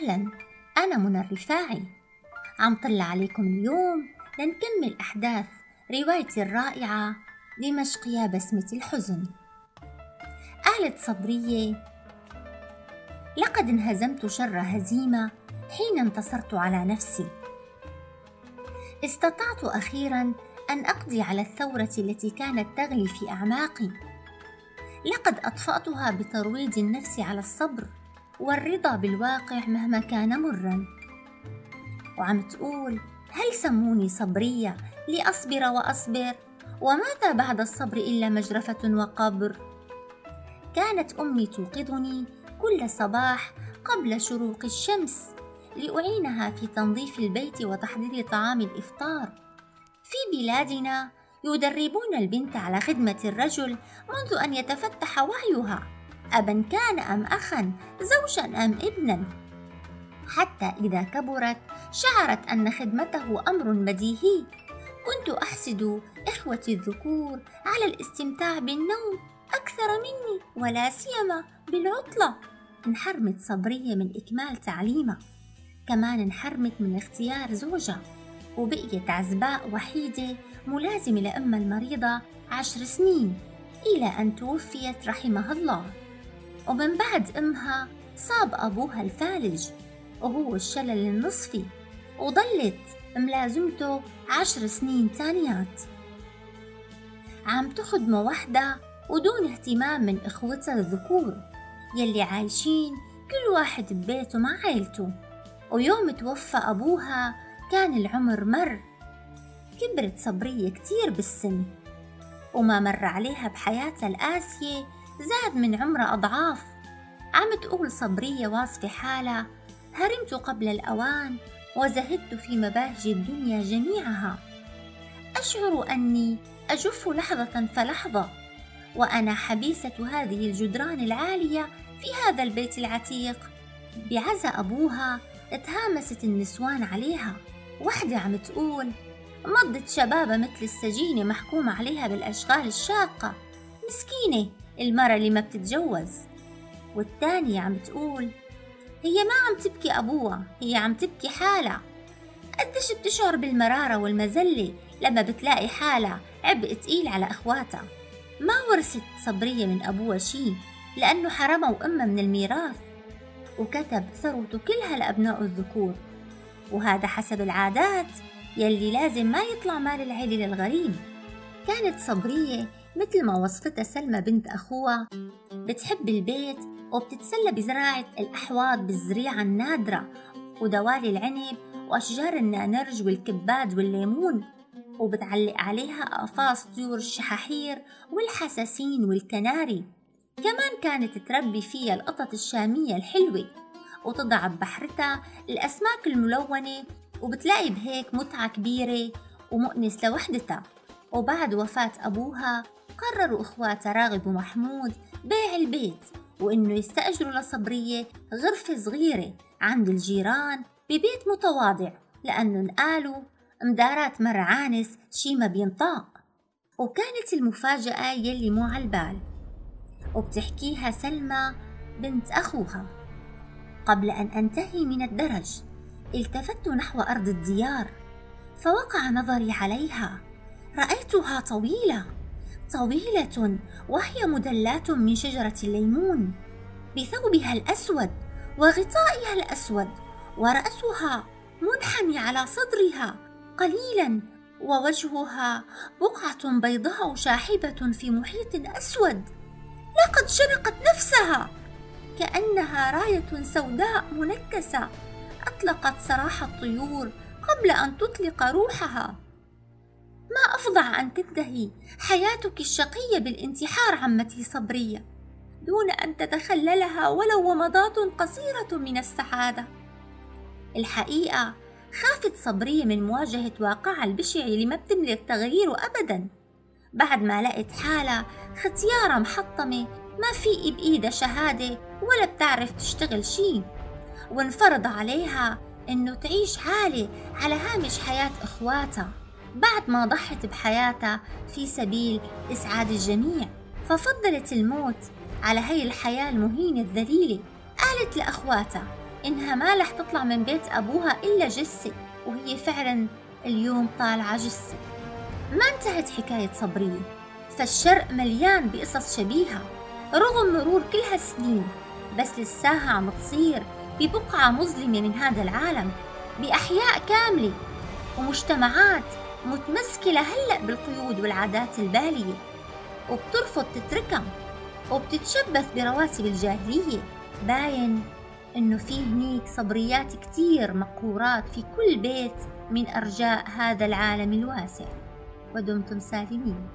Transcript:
أهلا. أنا منى الرفاعي. عم طلع عليكم اليوم لنكمل أحداث روايتي الرائعة دمشق يا بسمة الحزن. قالت صبرية لقد انهزمت شر هزيمة حين انتصرت على نفسي. استطعت أخيرا أن أقضي على الثورة التي كانت تغلي في أعماقي. لقد أطفأتها بترويض النفس على الصبر والرضا بالواقع مهما كان مرا. وعم تقول هل سموني صبرية لأصبر وأصبر؟ وماذا بعد الصبر إلا مجرفة وقبر؟ كانت أمي توقظني كل صباح قبل شروق الشمس لأعينها في تنظيف البيت وتحضير طعام الإفطار. في بلادنا يدربون البنت على خدمة الرجل منذ أن يتفتح وعيها. أبا كان أم أخا زوجا أم ابنا. حتى إذا كبرت شعرت أن خدمته أمر بديهي. كنت أحسد إخوتي الذكور على الاستمتاع بالنوم أكثر مني ولا سيما بالعطلة. انحرمت صبرية من إكمال تعليمها كمان انحرمت من اختيار زوجها وبقيت عزباء وحيدة ملازمة لأمها المريضة عشر سنين إلى أن توفيت رحمها الله. ومن بعد أمها صاب أبوها الفالج وهو الشلل النصفي وضلت ملازمته عشر تانيات تانيات عم تخدمه وحدة ودون اهتمام من إخوتها الذكور يلي عايشين كل واحد ببيته مع عيلته. ويوم توفى أبوها كان العمر مر. كبرت صبرية كتير بالسن وما مر عليها بحياتها القاسية زاد من عمرها أضعاف. عم تقول صبرية واصفة حالها. هرمت قبل الأوان وزهدت في مباهج الدنيا جميعها. أشعر أني أجف لحظة فلحظة وأنا حبيسة هذه الجدران العالية في هذا البيت العتيق. بعزا أبوها اتهامست النسوان عليها. وحدة عم تقول مضت شبابة مثل السجينة محكومة عليها بالأشغال الشاقة. مسكينة. المرة اللي ما بتتجوز. والتانية عم تقول هي ما عم تبكي أبوها هي عم تبكي حالها. قديش بتشعر بالمرارة والمزلة لما بتلاقي حالها عبء تقيل على أخواتها؟ ما ورثت صبرية من أبوها شي لأنه حرمها وأمها من الميراث. وكتب ثروته كلها لأبناء الذكور. وهذا حسب العادات يلي لازم ما يطلع مال العيلة للغريب. كانت صبرية مثل ما وصفتها سلمى بنت أخوها بتحب البيت وبتتسلى بزراعة الأحواض بالزريعة النادرة ودوالي العنب وأشجار النانرج والكباد والليمون وبتعلق عليها أقفاص طيور الشحاحير والحساسين والكناري. كمان كانت تربي فيها القطط الشامية الحلوة وتضع ببحرتها الأسماك الملونة وبتلاقي بهيك متعة كبيرة ومؤنس لوحدتها. وبعد وفاة أبوها قرروا إخواتها راغب ومحمود بيع البيت وإنه يستأجروا لصبرية غرفة صغيرة عند الجيران ببيت متواضع لأنه نقالوا مدارات مر عانس شي ما بينطاق. وكانت المفاجأة يلي مو عالبال. وبتحكيها سلمى بنت أخوها. قبل أن أنتهي من الدرج التفت نحو أرض الديار فوقع نظري عليها. رأيتها طويلة. طويلة وهي مدلاة من شجرة الليمون. بثوبها الأسود وغطائها الأسود ورأسها منحني على صدرها قليلا ووجهها بقعة بيضاء شاحبة في محيط أسود. لقد شرقت نفسها. كأنها راية سوداء منكسة. أطلقت سراح الطيور قبل أن تطلق روحها. أفظع أن تنتهي حياتك الشقية بالانتحار عمتي صبرية دون أن تتخللها ولو ومضات قصيرة من السعادة. الحقيقة خافت صبرية من مواجهة واقعها البشع اللي ما بتملك تغييره أبدا. بعد ما لقت حالها ختيارة محطمة ما في بإيدها شهادة ولا بتعرف تشتغل شي وانفرض عليها إنه تعيش حالة على هامش حياة إخواتها. بعد ما ضحت بحياتها في سبيل إسعاد الجميع ففضلت الموت على هي الحياة المهينة الذليلة. قالت لأخواتها إنها ما رح تطلع من بيت أبوها إلا جثة وهي فعلا اليوم طالعة جثة. ما انتهت حكاية صبرية فالشرق مليان بقصص شبيهة رغم مرور كل هالسنين بس لساها عم تصير ببقعة مظلمة من هذا العالم بأحياء كاملة ومجتمعات متمسكة لهلأ بالقيود والعادات البالية وبترفض تتركها وبتتشبث برواسب الجاهلية. باين إنه في هنيك صبريات كتير مقهورات في كل بيت من أرجاء هذا العالم الواسع. ودمتم سالمين.